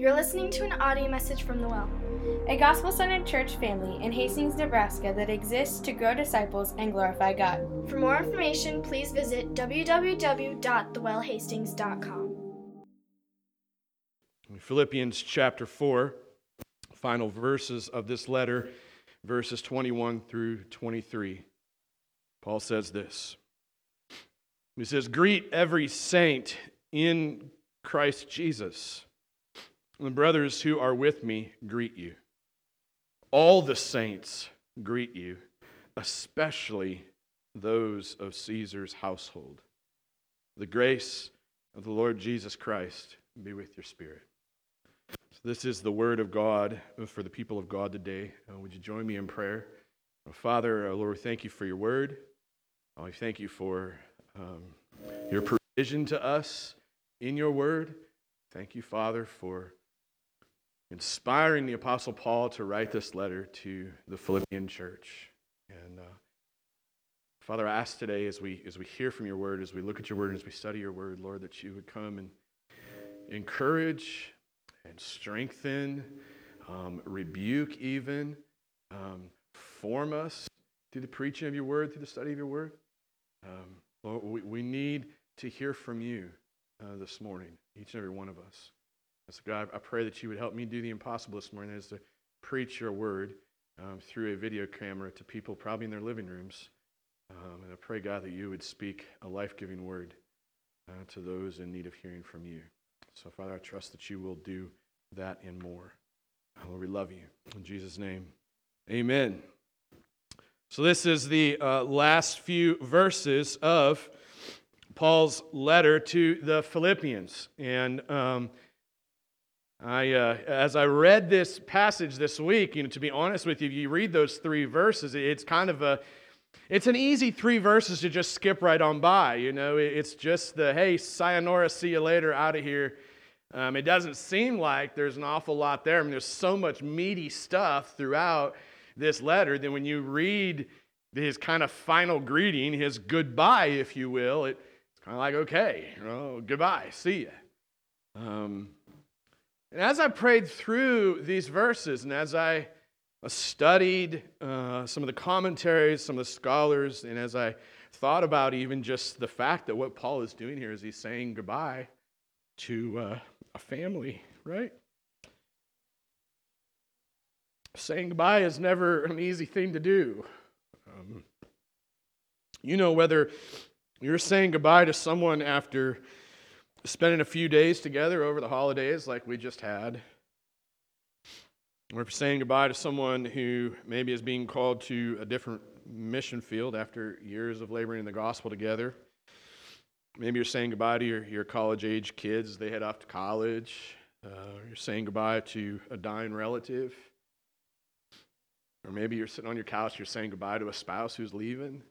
You're listening to an audio message from The Well, a gospel centered church family in Hastings, Nebraska that exists to grow disciples and glorify God. For more information, please visit www.thewellhastings.com. Philippians chapter 4, final verses of this letter, verses 21 through 23. Paul says this He says, Greet every saint in Christ Jesus. The brothers who are with me greet you. All the saints greet you, especially those of Caesar's household. The grace of the Lord Jesus Christ be with your spirit. So this is the word of God for the people of God today. Uh, would you join me in prayer? Uh, Father, uh, Lord, thank you for your word. Uh, I thank you for um, your provision to us in your word. Thank you, Father, for inspiring the Apostle Paul to write this letter to the Philippian church. And uh, Father, I ask today as we, as we hear from your word, as we look at your word, and as we study your word, Lord, that you would come and encourage and strengthen, um, rebuke even, um, form us through the preaching of your word, through the study of your word. Um, Lord, we, we need to hear from you uh, this morning, each and every one of us. So, God, I pray that you would help me do the impossible this morning, is to preach your word um, through a video camera to people probably in their living rooms. Um, and I pray, God, that you would speak a life giving word uh, to those in need of hearing from you. So, Father, I trust that you will do that and more. Lord, we love you. In Jesus' name, amen. So, this is the uh, last few verses of Paul's letter to the Philippians. And um, I, uh, as I read this passage this week, you know, to be honest with you, you read those three verses, it's kind of a, it's an easy three verses to just skip right on by. You know, it's just the hey, sayonara, see you later, out of here. Um, it doesn't seem like there's an awful lot there. I mean, there's so much meaty stuff throughout this letter. Then when you read his kind of final greeting, his goodbye, if you will, it, it's kind of like okay, you know, goodbye, see you. Um, and as I prayed through these verses and as I studied uh, some of the commentaries, some of the scholars, and as I thought about even just the fact that what Paul is doing here is he's saying goodbye to uh, a family, right? Saying goodbye is never an easy thing to do. Um, you know, whether you're saying goodbye to someone after spending a few days together over the holidays like we just had. Or saying goodbye to someone who maybe is being called to a different mission field after years of laboring in the gospel together. Maybe you're saying goodbye to your, your college age kids, they head off to college. Uh, you're saying goodbye to a dying relative. Or maybe you're sitting on your couch, you're saying goodbye to a spouse who's leaving.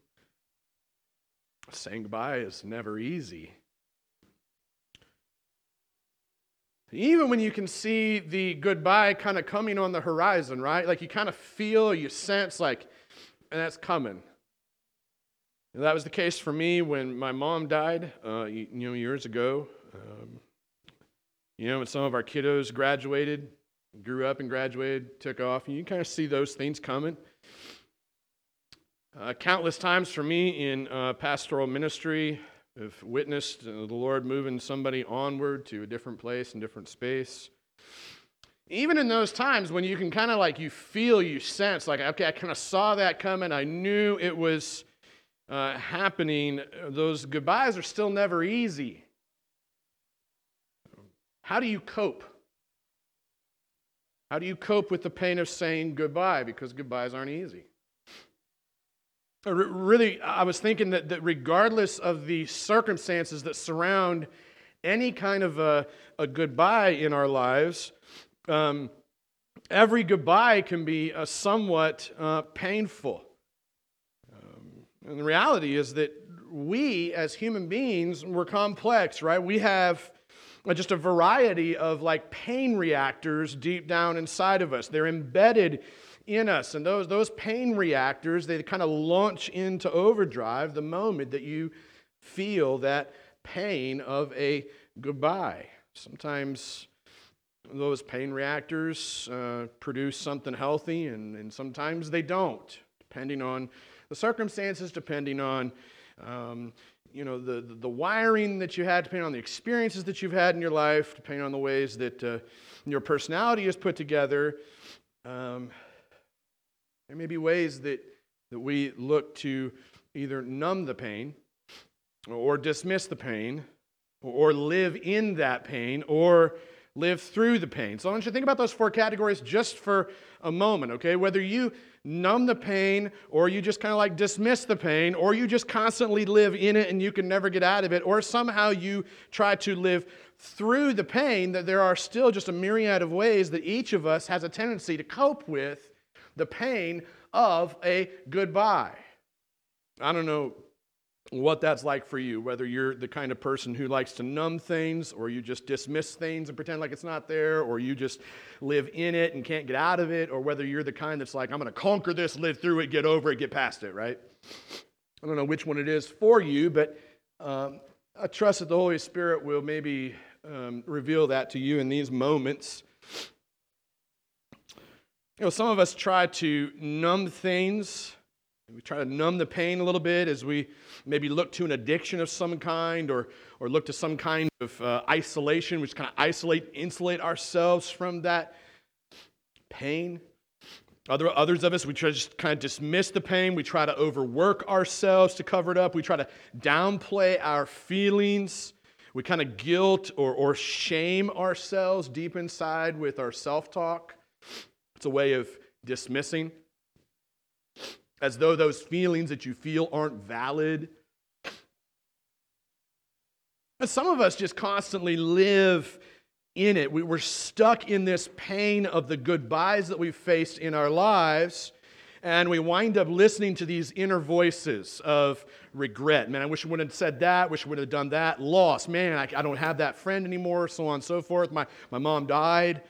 Saying goodbye is never easy. Even when you can see the goodbye kind of coming on the horizon, right? Like you kind of feel, you sense, like, and that's coming. And that was the case for me when my mom died, uh, you, know, years ago. Um, you know, when some of our kiddos graduated, grew up and graduated, took off, and you kind of see those things coming. Uh, countless times for me in uh, pastoral ministry, have witnessed the Lord moving somebody onward to a different place and different space. Even in those times when you can kind of like you feel, you sense, like, okay, I kind of saw that coming, I knew it was uh, happening, those goodbyes are still never easy. How do you cope? How do you cope with the pain of saying goodbye? Because goodbyes aren't easy. Really, I was thinking that, that regardless of the circumstances that surround any kind of a, a goodbye in our lives, um, every goodbye can be a somewhat uh, painful. Um, and the reality is that we, as human beings, we're complex, right? We have just a variety of like pain reactors deep down inside of us. They're embedded in us. And those, those pain reactors, they kind of launch into overdrive the moment that you feel that pain of a goodbye. Sometimes those pain reactors uh, produce something healthy, and, and sometimes they don't, depending on the circumstances, depending on um, you know the, the, wiring that you had, depending on the experiences that you've had in your life, depending on the ways that uh, your personality is put together. Um, there may be ways that, that we look to either numb the pain or dismiss the pain or live in that pain or live through the pain. So I want you to think about those four categories just for a moment, okay? Whether you numb the pain or you just kind of like dismiss the pain or you just constantly live in it and you can never get out of it or somehow you try to live through the pain, that there are still just a myriad of ways that each of us has a tendency to cope with the pain of a goodbye. I don't know what that's like for you, whether you're the kind of person who likes to numb things, or you just dismiss things and pretend like it's not there, or you just live in it and can't get out of it, or whether you're the kind that's like, I'm going to conquer this, live through it, get over it, get past it, right? I don't know which one it is for you, but um, I trust that the Holy Spirit will maybe um, reveal that to you in these moments. You know, some of us try to numb things we try to numb the pain a little bit as we maybe look to an addiction of some kind or, or look to some kind of uh, isolation, which kind of isolate, insulate ourselves from that pain. Other, others of us, we try to just kind of dismiss the pain. We try to overwork ourselves to cover it up. We try to downplay our feelings. We kind of guilt or, or shame ourselves deep inside with our self talk. It's a way of dismissing as though those feelings that you feel aren't valid. And some of us just constantly live in it. We, are stuck in this pain of the goodbyes that we've faced in our lives, and we wind up listening to these inner voices of regret. Man, I wish I would have said that, wish I would have done that. Loss, man, I, I don't have that friend anymore, so on and so forth. My, my mom died.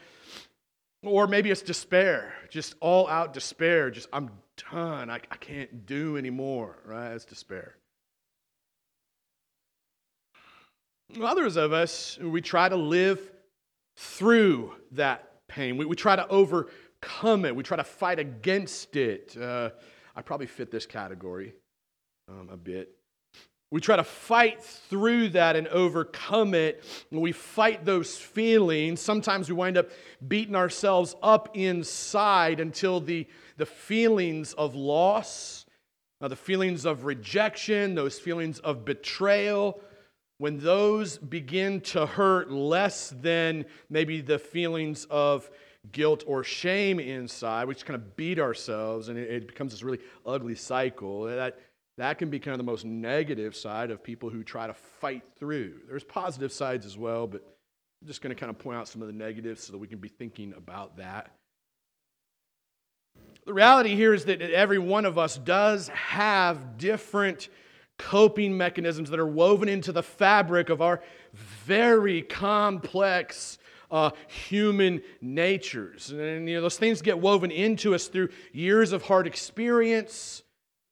Or maybe it's despair, just all out despair. Just, I'm done. I, I can't do anymore, right? It's despair. Others of us, we try to live through that pain. We, we try to overcome it. We try to fight against it. Uh, I probably fit this category um, a bit. We try to fight through that and overcome it. When we fight those feelings, sometimes we wind up beating ourselves up inside until the, the feelings of loss, the feelings of rejection, those feelings of betrayal, when those begin to hurt less than maybe the feelings of guilt or shame inside, we just kind of beat ourselves and it, it becomes this really ugly cycle. That that can be kind of the most negative side of people who try to fight through. There's positive sides as well, but I'm just going to kind of point out some of the negatives so that we can be thinking about that. The reality here is that every one of us does have different coping mechanisms that are woven into the fabric of our very complex uh, human natures. And you know, those things get woven into us through years of hard experience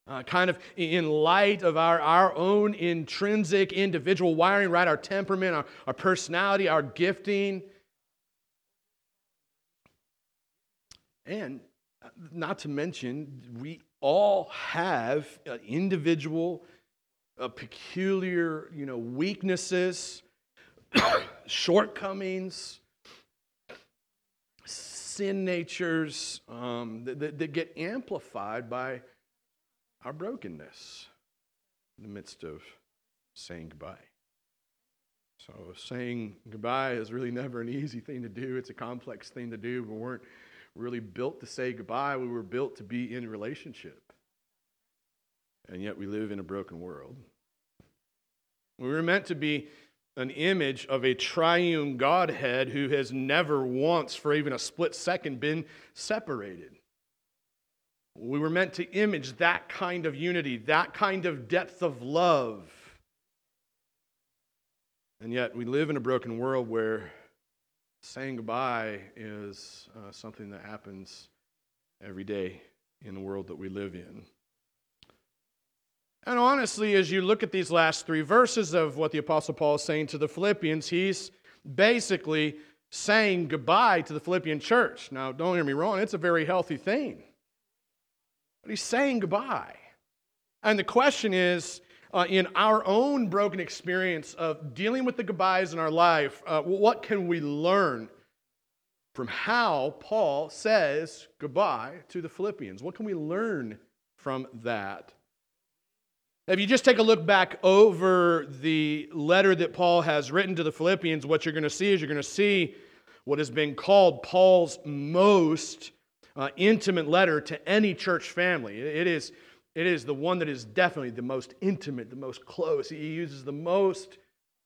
uh, kind of in light of our, our own intrinsic individual wiring, right? Our temperament, our, our personality, our gifting. And uh, not to mention, we all have uh, individual, uh, peculiar, you know, weaknesses, shortcomings, sin natures um, that, that, that get amplified by our brokenness in the midst of saying goodbye. So, saying goodbye is really never an easy thing to do. It's a complex thing to do. We weren't really built to say goodbye, we were built to be in relationship. And yet, we live in a broken world. We were meant to be an image of a triune Godhead who has never once, for even a split second, been separated. We were meant to image that kind of unity, that kind of depth of love. And yet, we live in a broken world where saying goodbye is uh, something that happens every day in the world that we live in. And honestly, as you look at these last three verses of what the Apostle Paul is saying to the Philippians, he's basically saying goodbye to the Philippian church. Now, don't hear me wrong, it's a very healthy thing. But he's saying goodbye. And the question is uh, in our own broken experience of dealing with the goodbyes in our life, uh, what can we learn from how Paul says goodbye to the Philippians? What can we learn from that? If you just take a look back over the letter that Paul has written to the Philippians, what you're going to see is you're going to see what has been called Paul's most uh, intimate letter to any church family. It is, it is the one that is definitely the most intimate, the most close. He uses the most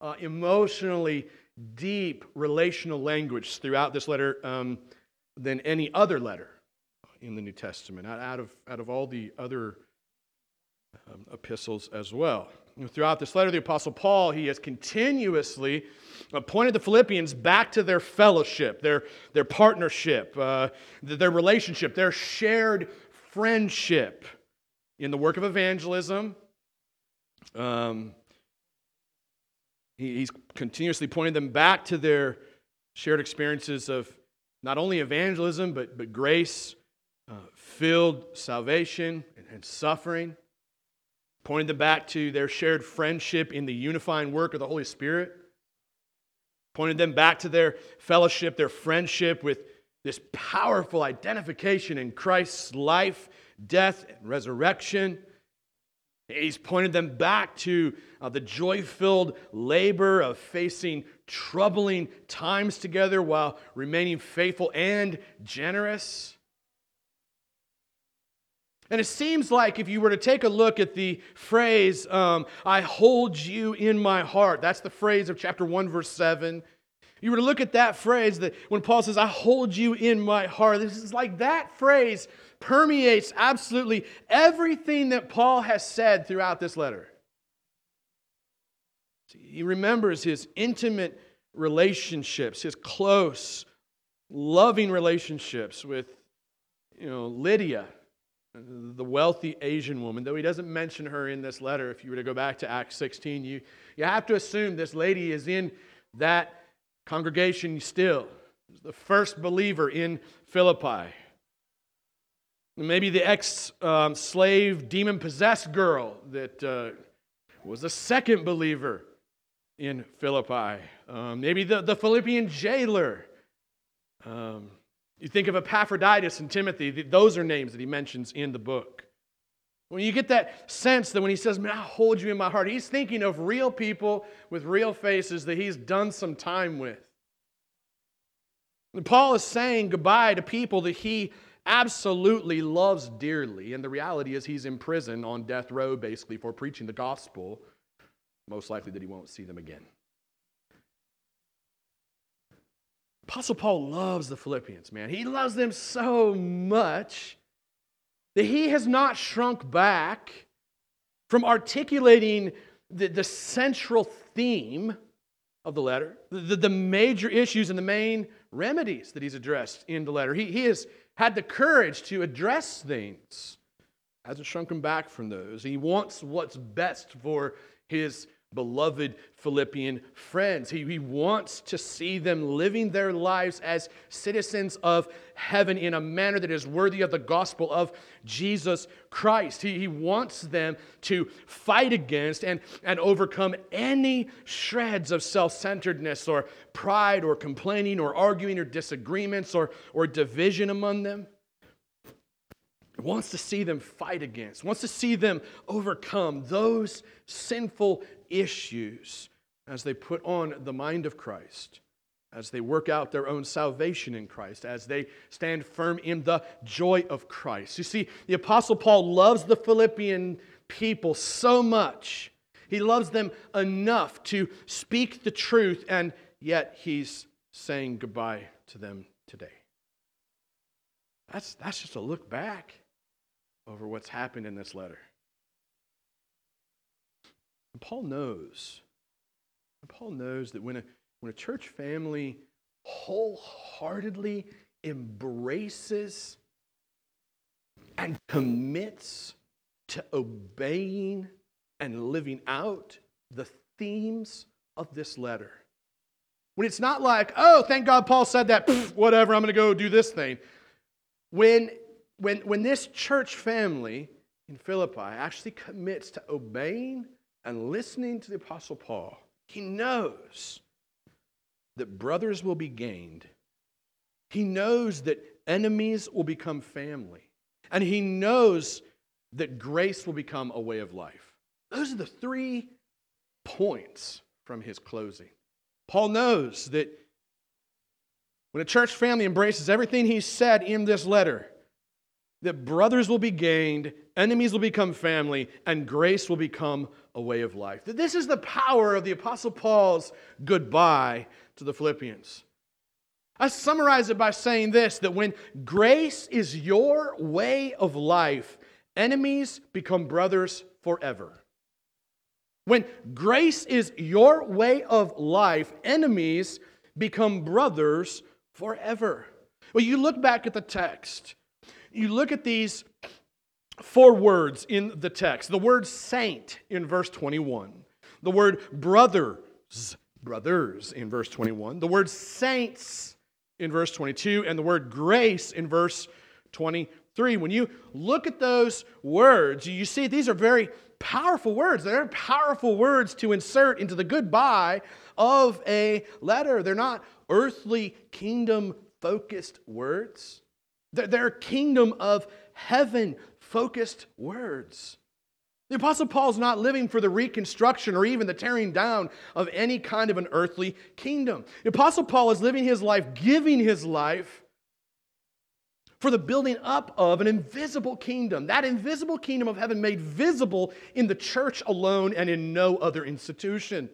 uh, emotionally deep relational language throughout this letter um, than any other letter in the New Testament, out of, out of all the other um, epistles as well. Throughout this letter, the Apostle Paul, he has continuously pointed the Philippians back to their fellowship, their, their partnership, uh, their relationship, their shared friendship in the work of evangelism. Um, he, he's continuously pointing them back to their shared experiences of not only evangelism, but, but grace uh, filled salvation and, and suffering pointing them back to their shared friendship in the unifying work of the Holy Spirit, pointed them back to their fellowship, their friendship with this powerful identification in Christ's life, death, and resurrection. He's pointed them back to uh, the joy filled labor of facing troubling times together while remaining faithful and generous. And it seems like if you were to take a look at the phrase, um, I hold you in my heart, that's the phrase of chapter 1, verse 7. You were to look at that phrase that when Paul says, I hold you in my heart, this is like that phrase permeates absolutely everything that Paul has said throughout this letter. He remembers his intimate relationships, his close, loving relationships with you know, Lydia the wealthy Asian woman, though he doesn't mention her in this letter, if you were to go back to Acts 16, you, you have to assume this lady is in that congregation still, the first believer in Philippi. Maybe the ex um, slave, demon possessed girl that uh, was the second believer in Philippi. Um, maybe the, the Philippian jailer. Um, you think of Epaphroditus and Timothy, those are names that he mentions in the book. When you get that sense that when he says, Man, I hold you in my heart, he's thinking of real people with real faces that he's done some time with. And Paul is saying goodbye to people that he absolutely loves dearly. And the reality is, he's in prison on death row, basically, for preaching the gospel. Most likely that he won't see them again. Apostle Paul loves the Philippians, man. He loves them so much that he has not shrunk back from articulating the, the central theme of the letter, the, the major issues and the main remedies that he's addressed in the letter. He, he has had the courage to address things, hasn't shrunken back from those. He wants what's best for his beloved Philippian friends. He, he wants to see them living their lives as citizens of heaven in a manner that is worthy of the gospel of Jesus Christ. He, he wants them to fight against and, and overcome any shreds of self centeredness or pride or complaining or arguing or disagreements or, or division among them wants to see them fight against, wants to see them overcome those sinful issues as they put on the mind of Christ, as they work out their own salvation in Christ, as they stand firm in the joy of Christ. You see, the Apostle Paul loves the Philippian people so much. He loves them enough to speak the truth, and yet he's saying goodbye to them today. That's, that's just a look back over what's happened in this letter. And Paul knows. And Paul knows that when a, when a church family wholeheartedly embraces and commits to obeying and living out the themes of this letter, When it's not like, oh, thank God Paul said that, whatever, I'm going to go do this thing. When, when, when this church family in Philippi actually commits to obeying and listening to the Apostle Paul, he knows that brothers will be gained. He knows that enemies will become family. And he knows that grace will become a way of life. Those are the three points from his closing. Paul knows that when a church family embraces everything he said in this letter, that brothers will be gained, enemies will become family, and grace will become a way of life. That this is the power of the Apostle Paul's goodbye to the Philippians. I summarize it by saying this that when grace is your way of life, enemies become brothers forever. When grace is your way of life, enemies become brothers forever. Well, you look back at the text, you look at these four words in the text the word saint in verse 21, the word brothers, brothers in verse 21, the word saints in verse 22, and the word grace in verse 23. When you look at those words, you see these are very powerful words. They're powerful words to insert into the goodbye of a letter. They're not earthly kingdom focused words, they're kingdom of heaven focused words. The Apostle Paul's not living for the reconstruction or even the tearing down of any kind of an earthly kingdom. The Apostle Paul is living his life, giving his life for the building up of an invisible kingdom. That invisible kingdom of heaven made visible in the church alone and in no other institution.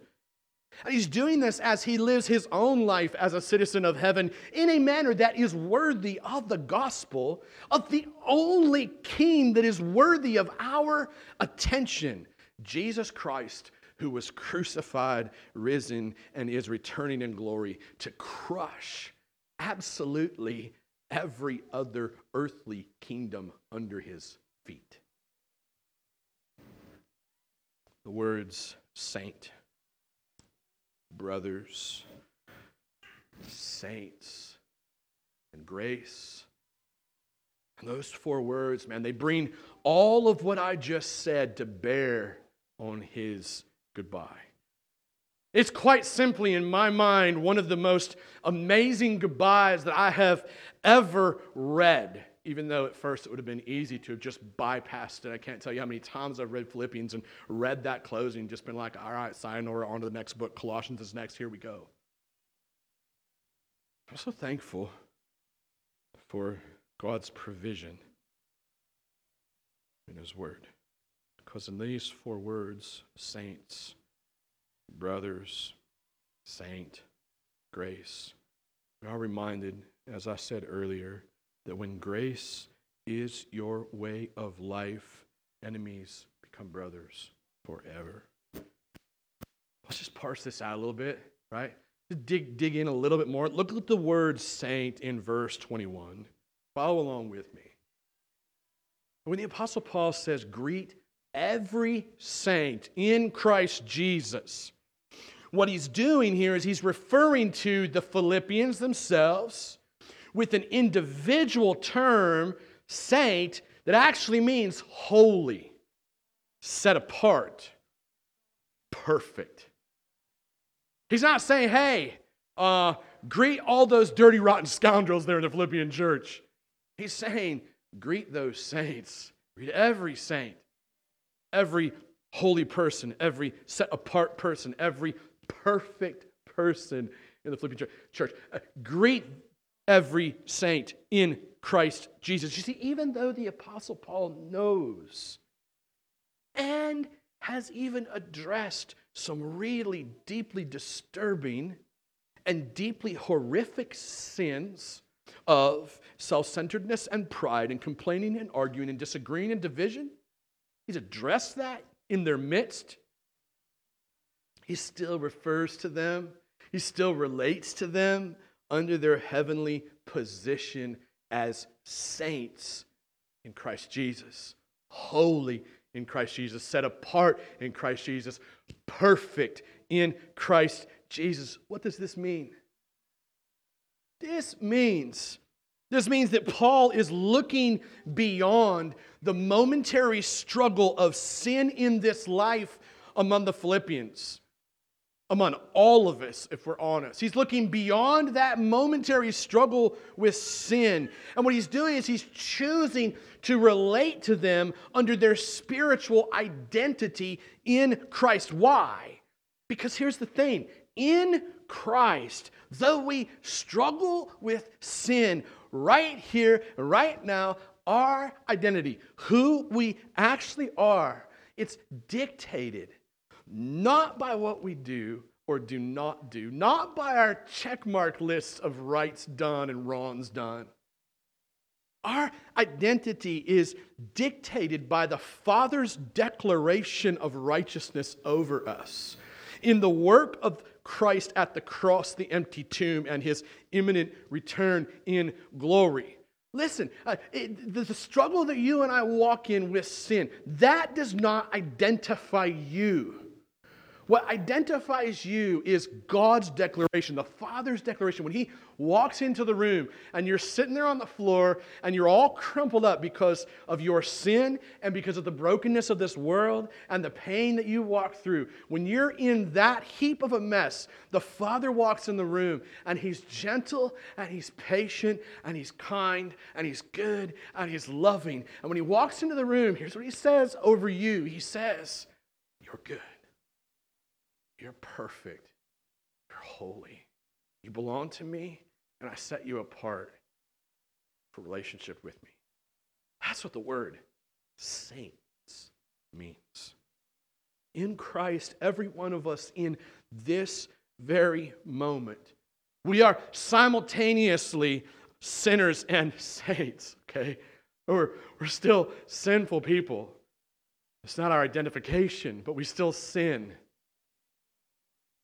And he's doing this as he lives his own life as a citizen of heaven in a manner that is worthy of the gospel of the only king that is worthy of our attention Jesus Christ, who was crucified, risen, and is returning in glory to crush absolutely every other earthly kingdom under his feet. The words saint brothers, saints, and grace. And those four words, man, they bring all of what I just said to bear on his goodbye. It's quite simply, in my mind, one of the most amazing goodbyes that I have ever read even though at first it would have been easy to have just bypassed it. I can't tell you how many times I've read Philippians and read that closing, just been like, all right, sayonara, on to the next book. Colossians is next. Here we go. I'm so thankful for God's provision in His Word. Because in these four words, saints, brothers, saint, grace, we are reminded, as I said earlier, that when grace is your way of life, enemies become brothers forever. Let's just parse this out a little bit, right? Just dig, dig in a little bit more. Look at the word saint in verse 21. Follow along with me. When the Apostle Paul says, greet every saint in Christ Jesus, what he's doing here is he's referring to the Philippians themselves with an individual term, saint, that actually means holy, set apart, perfect. He's not saying, hey, uh, greet all those dirty, rotten scoundrels there in the Philippian church. He's saying, greet those saints. Greet every saint, every holy person, every set apart person, every perfect person in the Philippian church. Uh, greet every saint in Christ Jesus. You see, even though the Apostle Paul knows and has even addressed some really deeply disturbing and deeply horrific sins of self centeredness and pride and complaining and arguing and disagreeing and division, he's addressed that in their midst. He still refers to them, he still relates to them under their heavenly position as saints in Christ Jesus, holy in Christ Jesus, set apart in Christ Jesus, perfect in Christ Jesus, what does this mean? This means this means that Paul is looking beyond the momentary struggle of sin in this life among the Philippians, among all of us, if we're honest. He's looking beyond that momentary struggle with sin. And what he's doing is he's choosing to relate to them under their spiritual identity in Christ. Why? Because here's the thing in Christ, though we struggle with sin right here, right now, our identity, who we actually are, it's dictated not by what we do or do not do, not by our checkmark lists of rights done and wrongs done. Our identity is dictated by the Father's declaration of righteousness over us. In the work of Christ at the cross, the empty tomb, and his imminent return in glory. Listen, uh, it, the, the struggle that you and I walk in with sin, that does not identify you. What identifies you is God's declaration, the Father's declaration. When He walks into the room and you're sitting there on the floor and you're all crumpled up because of your sin and because of the brokenness of this world and the pain that you walk through, when you're in that heap of a mess, the Father walks in the room and He's gentle and He's patient and He's kind and He's good and He's loving. And when He walks into the room, here's what He says over you He says, You're good. You're perfect. You're holy. You belong to me, and I set you apart for relationship with me. That's what the word saints means. In Christ, every one of us in this very moment, we are simultaneously sinners and saints, okay? We're, we're still sinful people. It's not our identification, but we still sin.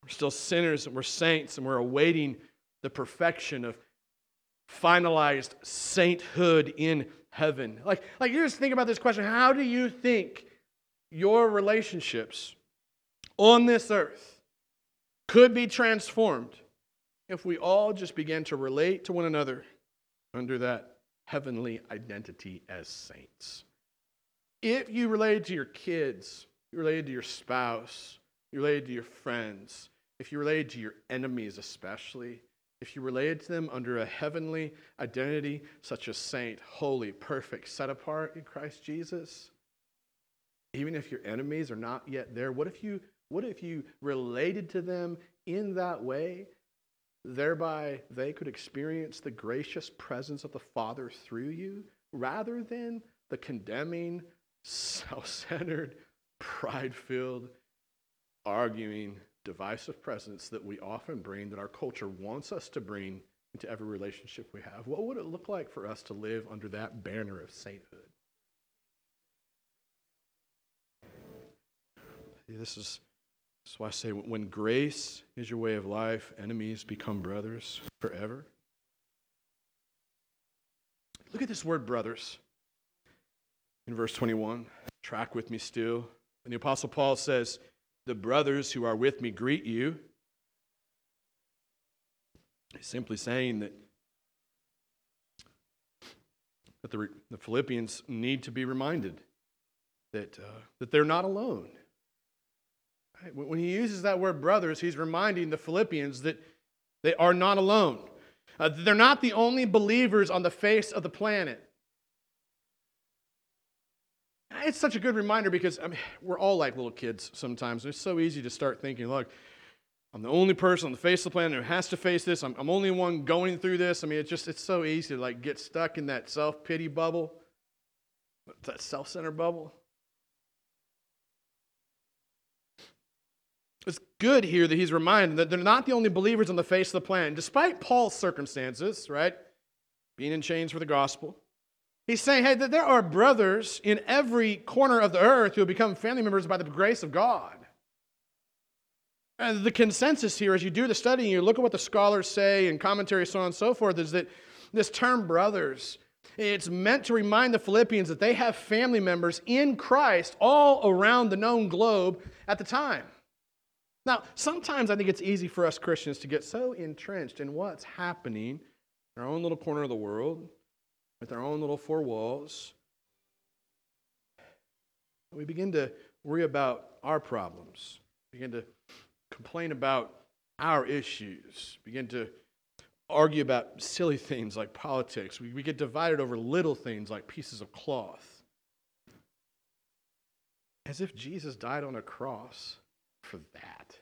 We're still sinners and we're saints and we're awaiting the perfection of finalized sainthood in heaven. Like, like you just think about this question how do you think your relationships on this earth could be transformed if we all just began to relate to one another under that heavenly identity as saints? If you related to your kids, you related to your spouse, you related to your friends, if you related to your enemies, especially, if you related to them under a heavenly identity, such as saint, holy, perfect, set apart in Christ Jesus, even if your enemies are not yet there, what if you, what if you related to them in that way? Thereby, they could experience the gracious presence of the Father through you rather than the condemning, self centered, pride filled, arguing, divisive presence that we often bring, that our culture wants us to bring into every relationship we have. What would it look like for us to live under that banner of sainthood? This is, this is why I say when grace is your way of life, enemies become brothers forever. Look at this word, brothers, in verse 21. Track with me still. And the Apostle Paul says, the brothers who are with me greet you. He's simply saying that, that the, the Philippians need to be reminded that, uh, that they're not alone. Right? When he uses that word brothers, he's reminding the Philippians that they are not alone. Uh, they're not the only believers on the face of the planet. It's such a good reminder because I mean, we're all like little kids sometimes. It's so easy to start thinking, look, I'm the only person on the face of the planet who has to face this. I'm, I'm only one going through this. I mean, it's just, it's so easy to like get stuck in that self-pity bubble, that self-centered bubble. It's good here that he's reminded that they're not the only believers on the face of the planet. Despite Paul's circumstances, right? Being in chains for the gospel, He's saying, hey, that there are brothers in every corner of the earth who have become family members by the grace of God. And the consensus here, as you do the study and you look at what the scholars say and commentary, so on and so forth, is that this term brothers, it's meant to remind the Philippians that they have family members in Christ all around the known globe at the time. Now, sometimes I think it's easy for us Christians to get so entrenched in what's happening in our own little corner of the world, with our own little four walls. We begin to worry about our problems, begin to complain about our issues, begin to argue about silly things like politics. We, we get divided over little things like pieces of cloth. As if Jesus died on a cross for that.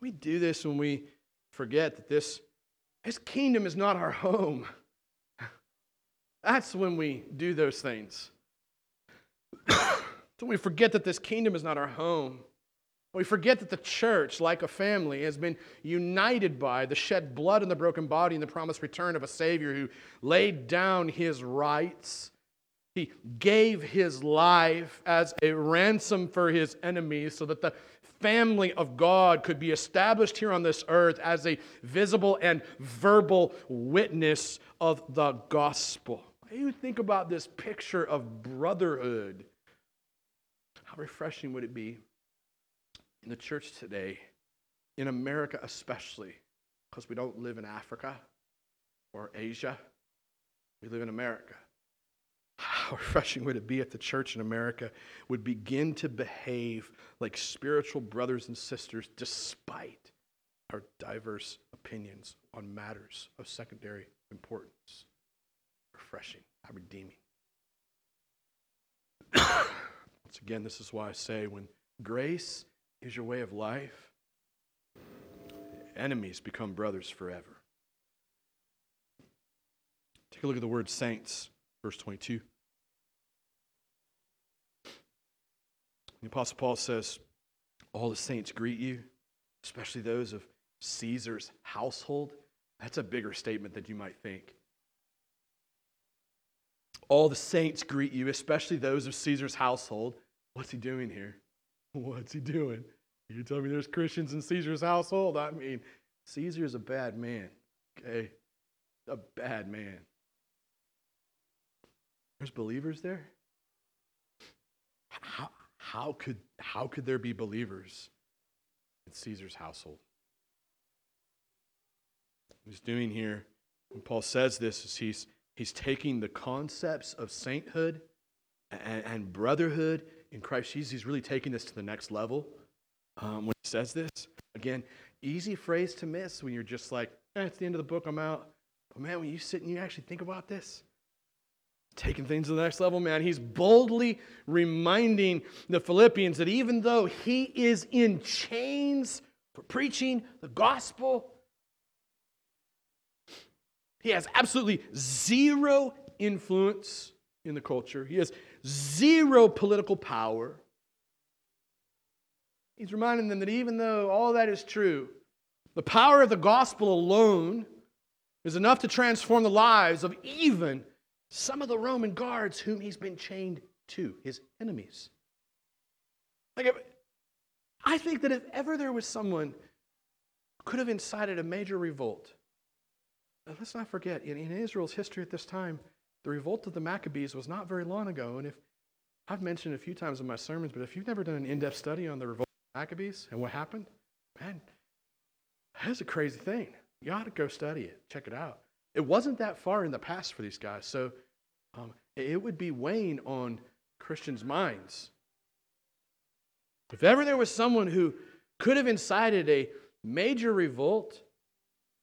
We do this when we forget that this, this kingdom is not our home. That's when we do those things. so we forget that this kingdom is not our home. We forget that the church, like a family, has been united by the shed blood and the broken body and the promised return of a Savior who laid down his rights. He gave his life as a ransom for his enemies so that the family of God could be established here on this earth as a visible and verbal witness of the gospel. You think about this picture of brotherhood. How refreshing would it be in the church today, in America especially, because we don't live in Africa or Asia, we live in America. How refreshing would it be if the church in America would begin to behave like spiritual brothers and sisters despite our diverse opinions on matters of secondary importance? Refreshing, how redeeming. Once again, this is why I say when grace is your way of life, enemies become brothers forever. Take a look at the word saints, verse 22. The Apostle Paul says, All the saints greet you, especially those of Caesar's household. That's a bigger statement than you might think. All the saints greet you, especially those of Caesar's household. What's he doing here? What's he doing? You tell me there's Christians in Caesar's household? I mean, Caesar's a bad man, okay? A bad man. There's believers there? How, how, could, how could there be believers in Caesar's household? What he's doing here, when Paul says this, is he's, he's taking the concepts of sainthood and, and brotherhood in Christ Jesus. He's really taking this to the next level um, when he says this. Again, easy phrase to miss when you're just like, eh, it's the end of the book, I'm out. But man, when you sit and you actually think about this, taking things to the next level, man, he's boldly reminding the Philippians that even though he is in chains for preaching the gospel, he has absolutely zero influence in the culture. He has zero political power. He's reminding them that even though all that is true, the power of the gospel alone is enough to transform the lives of even some of the Roman guards whom he's been chained to, his enemies. Like, if, I think that if ever there was someone could have incited a major revolt, let's not forget, in, in Israel's history at this time, the revolt of the Maccabees was not very long ago. And if I've mentioned a few times in my sermons, but if you've never done an in depth study on the revolt of the Maccabees and what happened, man, that's a crazy thing. You ought to go study it, check it out. It wasn't that far in the past for these guys, so um, it would be weighing on Christians' minds. If ever there was someone who could have incited a major revolt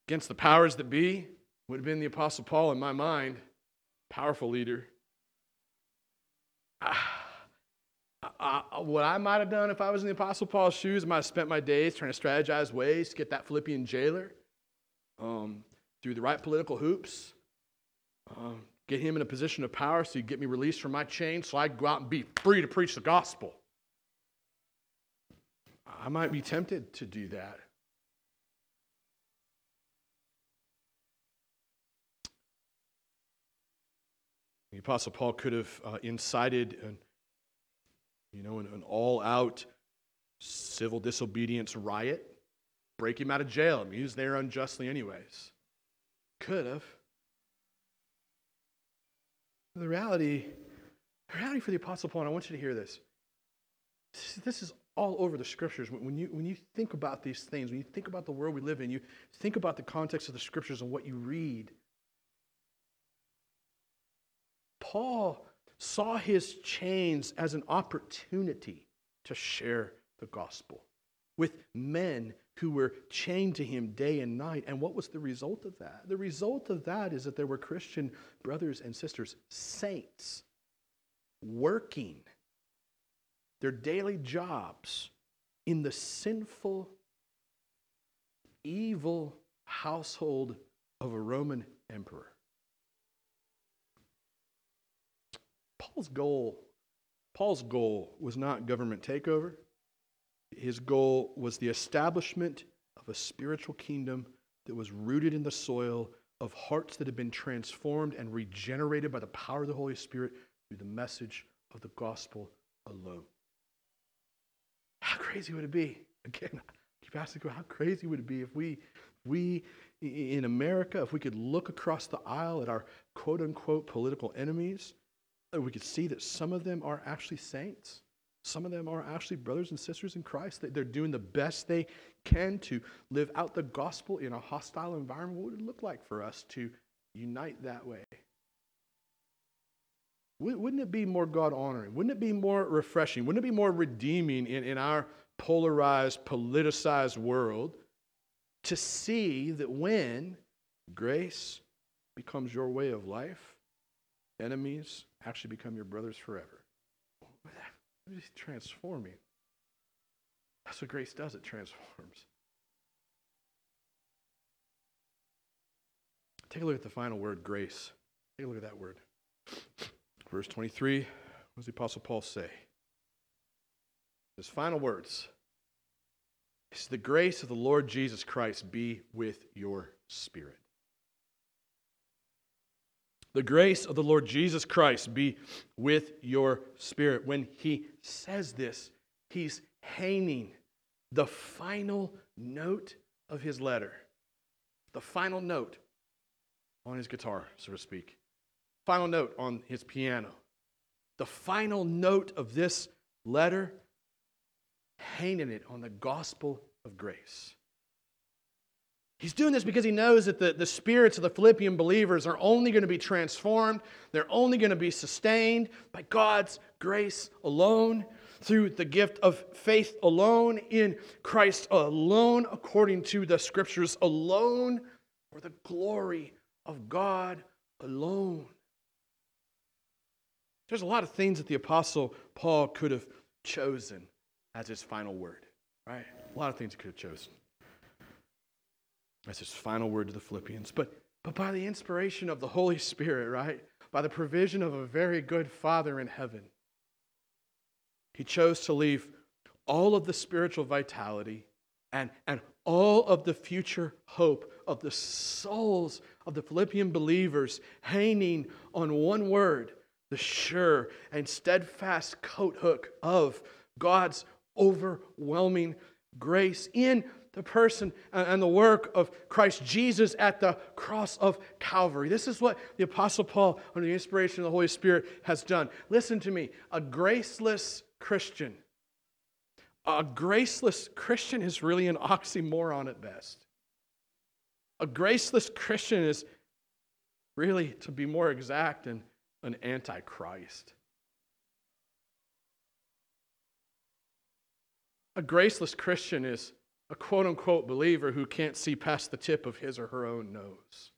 against the powers that be, would have been the Apostle Paul in my mind powerful leader. Uh, uh, what I might have done if I was in the Apostle Paul's shoes, I might have spent my days trying to strategize ways to get that Philippian jailer um, through the right political hoops, um, get him in a position of power so he'd get me released from my chains so I would go out and be free to preach the gospel. I might be tempted to do that. The Apostle Paul could have uh, incited an, you know, an, an all out civil disobedience riot, break him out of jail. I mean, he was there unjustly, anyways. Could have. The reality, the reality for the Apostle Paul, and I want you to hear this. This is all over the scriptures. When you, when you think about these things, when you think about the world we live in, you think about the context of the scriptures and what you read. Paul saw his chains as an opportunity to share the gospel with men who were chained to him day and night. And what was the result of that? The result of that is that there were Christian brothers and sisters, saints, working their daily jobs in the sinful, evil household of a Roman emperor. Paul's goal, Paul's goal was not government takeover. His goal was the establishment of a spiritual kingdom that was rooted in the soil of hearts that had been transformed and regenerated by the power of the Holy Spirit through the message of the gospel alone. How crazy would it be? Again, I keep asking, how crazy would it be if we, we in America, if we could look across the aisle at our quote unquote political enemies, we could see that some of them are actually saints. Some of them are actually brothers and sisters in Christ. They're doing the best they can to live out the gospel in a hostile environment. What would it look like for us to unite that way? Wouldn't it be more God honoring? Wouldn't it be more refreshing? Wouldn't it be more redeeming in, in our polarized, politicized world to see that when grace becomes your way of life, enemies actually become your brothers forever? It's transforming. That's what grace does, it transforms. Take a look at the final word, grace. Take a look at that word. Verse 23, what does the Apostle Paul say? His final words is the grace of the Lord Jesus Christ be with your spirit. The grace of the Lord Jesus Christ be with your spirit. When he says this, he's hanging the final note of his letter, the final note on his guitar, so to speak, final note on his piano, the final note of this letter, hanging it on the gospel of grace. He's doing this because he knows that the, the spirits of the Philippian believers are only going to be transformed, they're only going to be sustained by God's grace alone, through the gift of faith alone, in Christ alone, according to the scriptures alone, for the glory of God alone. There's a lot of things that the Apostle Paul could have chosen as his final word, right? A lot of things he could have chosen. That's his final word to the Philippians. But, but by the inspiration of the Holy Spirit, right? By the provision of a very good Father in heaven, he chose to leave all of the spiritual vitality and, and all of the future hope of the souls of the Philippian believers hanging on one word the sure and steadfast coat hook of God's overwhelming grace in the person and the work of Christ Jesus at the cross of Calvary. This is what the Apostle Paul, under the inspiration of the Holy Spirit, has done. Listen to me a graceless Christian. A graceless Christian is really an oxymoron at best. A graceless Christian is really, to be more exact, an, an antichrist. A graceless Christian is a quote unquote believer who can't see past the tip of his or her own nose.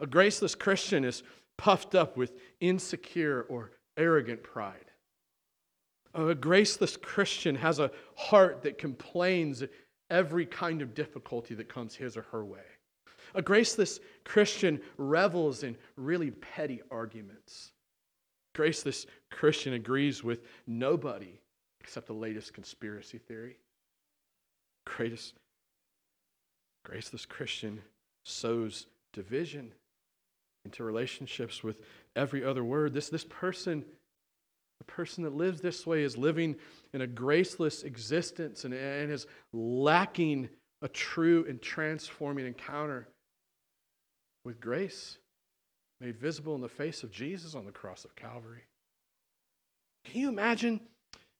A graceless Christian is puffed up with insecure or arrogant pride. A graceless Christian has a heart that complains at every kind of difficulty that comes his or her way. A graceless Christian revels in really petty arguments. Graceless Christian agrees with nobody except the latest conspiracy theory greatest, graceless Christian sows division into relationships with every other word. This, this person, the person that lives this way, is living in a graceless existence and, and is lacking a true and transforming encounter with grace made visible in the face of Jesus on the cross of Calvary. Can you imagine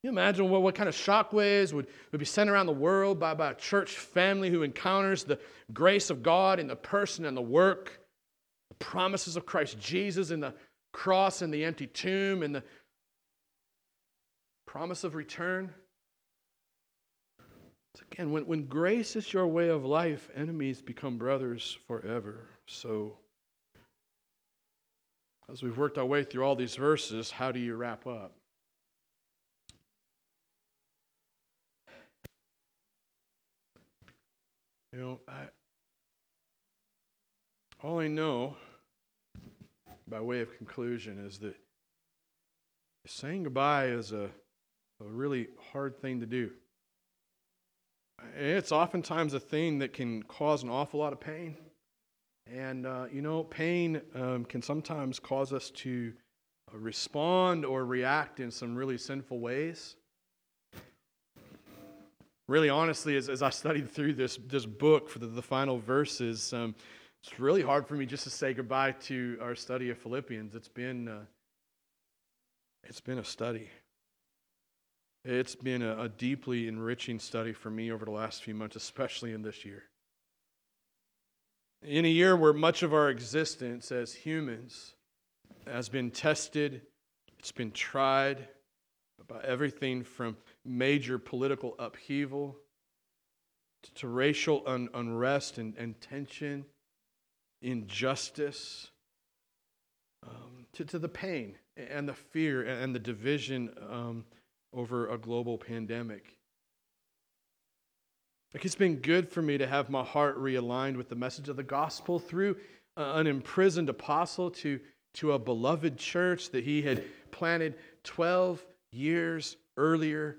you imagine what, what kind of shockwaves would, would be sent around the world by, by a church family who encounters the grace of God in the person and the work, the promises of Christ Jesus in the cross and the empty tomb and the promise of return? So again, when, when grace is your way of life, enemies become brothers forever. So, as we've worked our way through all these verses, how do you wrap up? You know, I, all I know by way of conclusion is that saying goodbye is a, a really hard thing to do. It's oftentimes a thing that can cause an awful lot of pain. And, uh, you know, pain um, can sometimes cause us to uh, respond or react in some really sinful ways. Really, honestly, as, as I studied through this, this book for the, the final verses, um, it's really hard for me just to say goodbye to our study of Philippians. It's been, uh, it's been a study. It's been a, a deeply enriching study for me over the last few months, especially in this year. In a year where much of our existence as humans has been tested, it's been tried by everything from major political upheaval to racial un- unrest and, and, tension, injustice, um, to, to the pain and the fear and the division um, over a global pandemic. Like it's been good for me to have my heart realigned with the message of the gospel through an imprisoned apostle to, to a beloved church that he had planted 12 years earlier.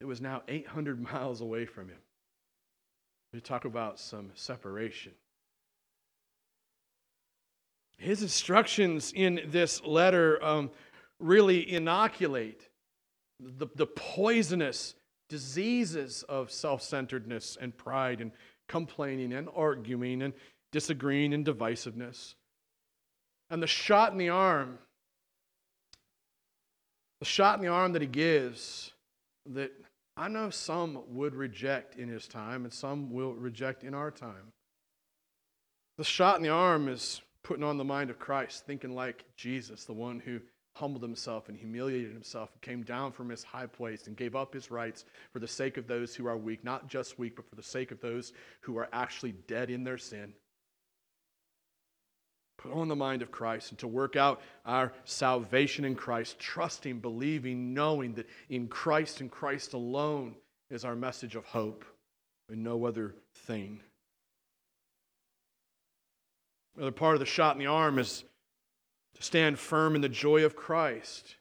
It was now 800 miles away from him. We talk about some separation. His instructions in this letter um, really inoculate the, the poisonous diseases of self centeredness and pride and complaining and arguing and disagreeing and divisiveness. And the shot in the arm, the shot in the arm that he gives, that I know some would reject in his time and some will reject in our time. The shot in the arm is putting on the mind of Christ, thinking like Jesus, the one who humbled himself and humiliated himself and came down from his high place and gave up his rights for the sake of those who are weak, not just weak, but for the sake of those who are actually dead in their sin. Put on the mind of Christ and to work out our salvation in Christ, trusting, believing, knowing that in Christ and Christ alone is our message of hope and no other thing. Another part of the shot in the arm is to stand firm in the joy of Christ,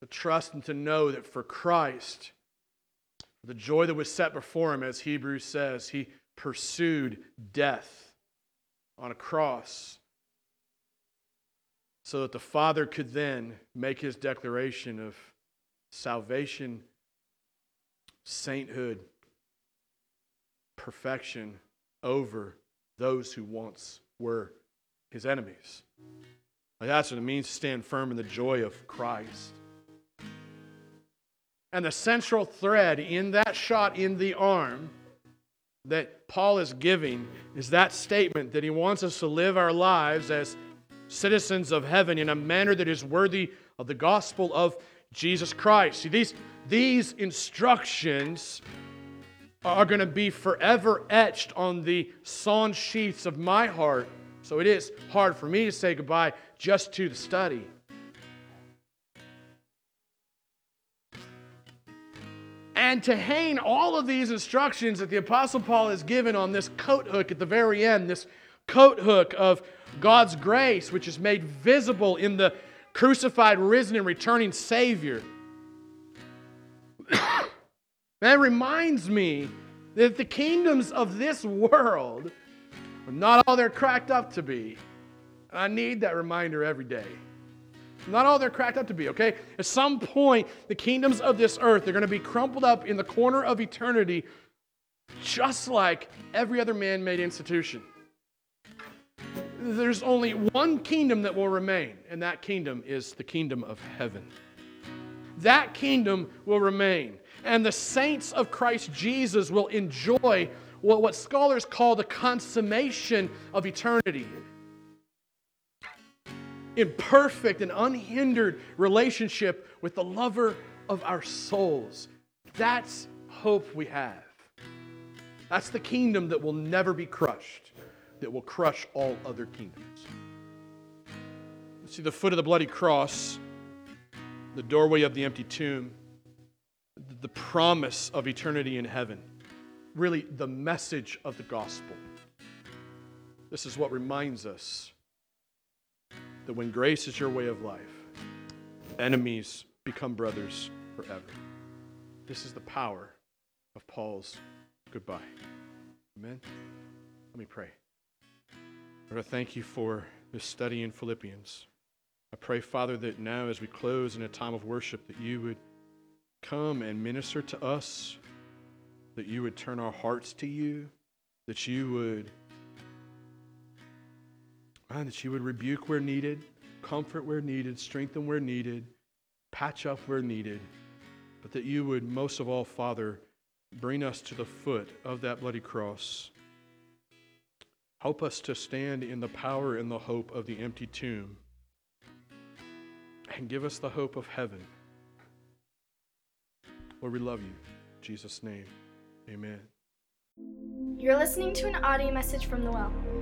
to trust and to know that for Christ, the joy that was set before him, as Hebrews says, he pursued death on a cross so that the Father could then make his declaration of salvation, sainthood, perfection over those who once were his enemies. Like that's what it means to stand firm in the joy of Christ. And the central thread in that shot in the arm that Paul is giving is that statement that he wants us to live our lives as citizens of heaven in a manner that is worthy of the gospel of Jesus Christ. See, these, these instructions are going to be forever etched on the sawn sheets of my heart so it is hard for me to say goodbye just to the study. And to hang all of these instructions that the Apostle Paul has given on this coat hook at the very end, this coat hook of God's grace, which is made visible in the crucified, risen, and returning Savior. that reminds me that the kingdoms of this world are not all they're cracked up to be. I need that reminder every day. Not all they're cracked up to be, okay? At some point, the kingdoms of this earth, they're going to be crumpled up in the corner of eternity, just like every other man made institution. There's only one kingdom that will remain, and that kingdom is the kingdom of heaven. that kingdom will remain. And the saints of Christ Jesus will enjoy what, what scholars call the consummation of eternity. In perfect and unhindered relationship with the lover of our souls. That's hope we have. That's the kingdom that will never be crushed, that will crush all other kingdoms. See, the foot of the bloody cross, the doorway of the empty tomb, the promise of eternity in heaven, really the message of the gospel. This is what reminds us that when grace is your way of life, enemies become brothers forever. This is the power of Paul's goodbye. Amen. Let me pray. Lord, I thank you for this study in Philippians. I pray, Father, that now as we close in a time of worship, that you would come and minister to us, that you would turn our hearts to you, that you would that she would rebuke where needed, comfort where needed, strengthen where needed, patch up where needed, but that you would most of all, Father, bring us to the foot of that bloody cross. Help us to stand in the power and the hope of the empty tomb. And give us the hope of heaven. Lord, we love you. In Jesus' name, amen. You're listening to an audio message from the Well,